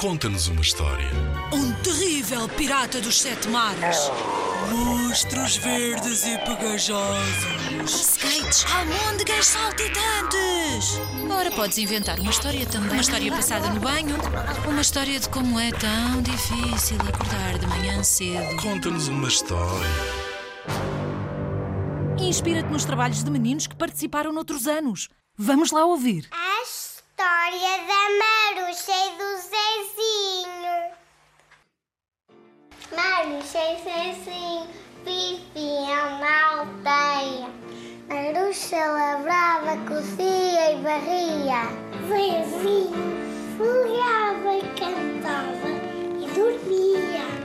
Conta-nos uma história. Um terrível pirata dos sete mares. Monstros verdes e pegajosos. Skates, almôndegas saltitantes. Ora, podes inventar uma história também. Uma história passada no banho. Uma história de como é tão difícil acordar de manhã cedo. Conta-nos uma história. Inspira-te nos trabalhos de meninos que participaram noutros anos. Vamos lá ouvir. A história da Maruxa e do E Zezinho viviam na aldeia. Maruxa lavrava, cozinha e varria. Zezinho folhava cantava e dormia.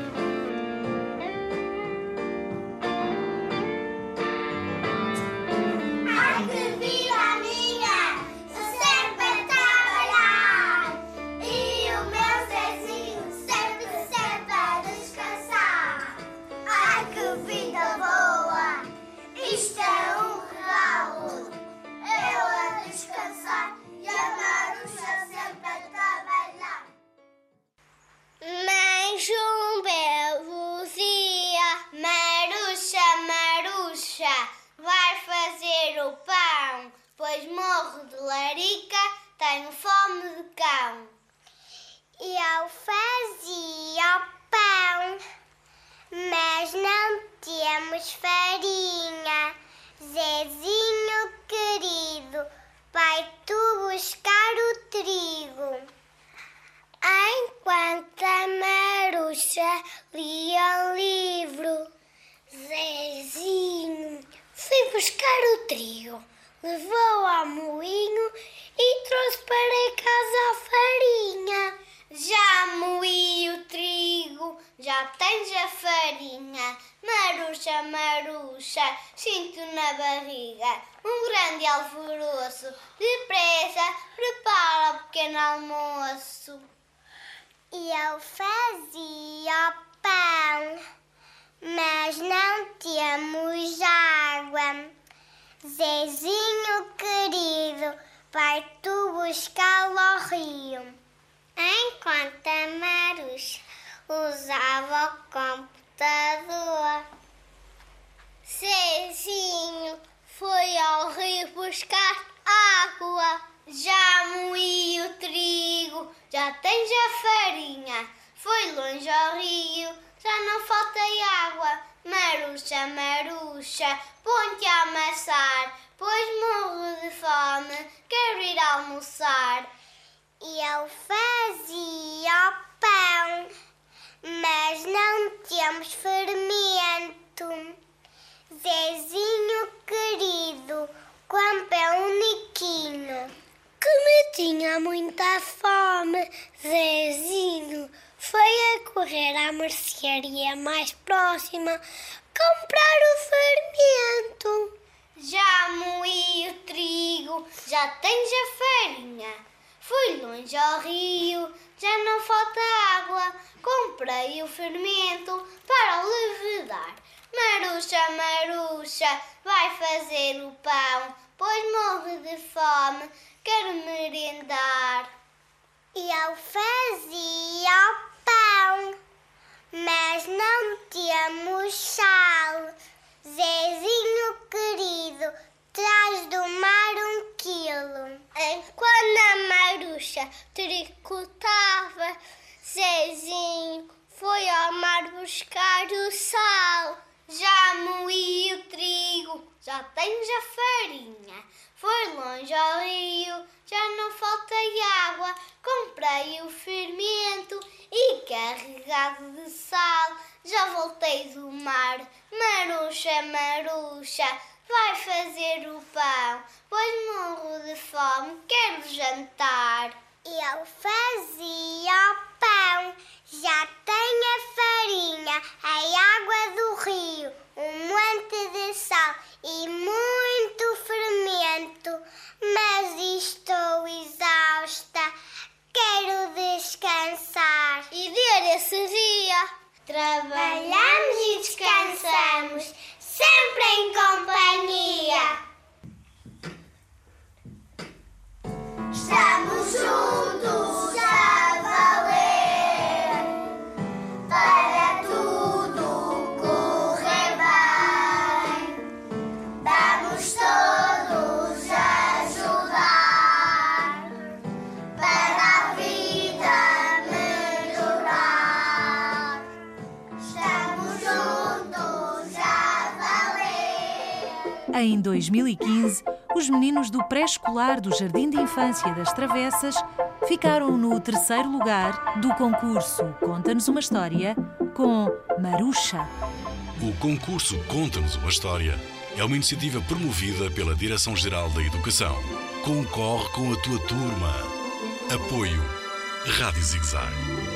Isto é um regalo Eu a descansar e a Maruxa sempre a trabalhar mas um belo dia, Maruxa, Maruxa, vai fazer o pão, pois morro de larica, tenho fome de cão. Eu fazia o pão, mas não temos farinha. Zezinho querido, vai tu buscar o trigo. Enquanto a Maruxa lia o livro, Zezinho foi buscar o trigo, levou ao moinho e trouxe para casa a farinha. Já moí o trigo, já tens a farinha. Maruxa, Maruxa, sinto na barriga um grande alvoroço. Depressa, prepara o pequeno almoço. E eu fazia o pão, mas não temos água. Zezinho querido, vai tu buscá-lo ao rio. Enquanto a usava o computador, Zezinho foi ao rio buscar água. Já moí o trigo, já tens a farinha. Foi longe ao rio, já não faltei água. Maruxa, Maruxa, põe-te a amassar, pois morro de fome, quero ir almoçar. E eu fazia o pão, mas não temos fermento. Zezinho querido, compra um niquinho. Que me tinha muita fome, Zezinho. Foi a correr à mercearia mais próxima comprar o fermento. Já moí o trigo, já tens a farinha. Fui longe ao rio, já não falta água. Comprei o fermento para o levedar. Maruxa, Maruxa, vai fazer o pão, pois morro de fome, quero merendar. E eu fazia o pão, temos sal. Zezinho querido, traz do mar um quilo. Enquanto a Maruxa tricotava, Zezinho foi ao mar buscar o sal. Já moí o trigo, já tens a farinha. Foi longe ao rio, já não faltei água. Comprei o fermento e carregado de sal. Já voltei do mar, Maruxa, Maruxa, vai fazer o pão, pois morro de fome, quero jantar. Eu fazia o pão, já tenho a farinha, a água do rio, um monte de sal e muito fermento. Mas estou exausta, quero descansar. E ver esse dia. Em 2015, os meninos do pré-escolar do Jardim de Infância das Travessas ficaram no terceiro lugar do concurso Conta-nos uma História com Maruxa. O concurso Conta-nos uma História é uma iniciativa promovida pela Direção-Geral da Educação. Concorre com a tua turma. Apoio Rádio Zigzag.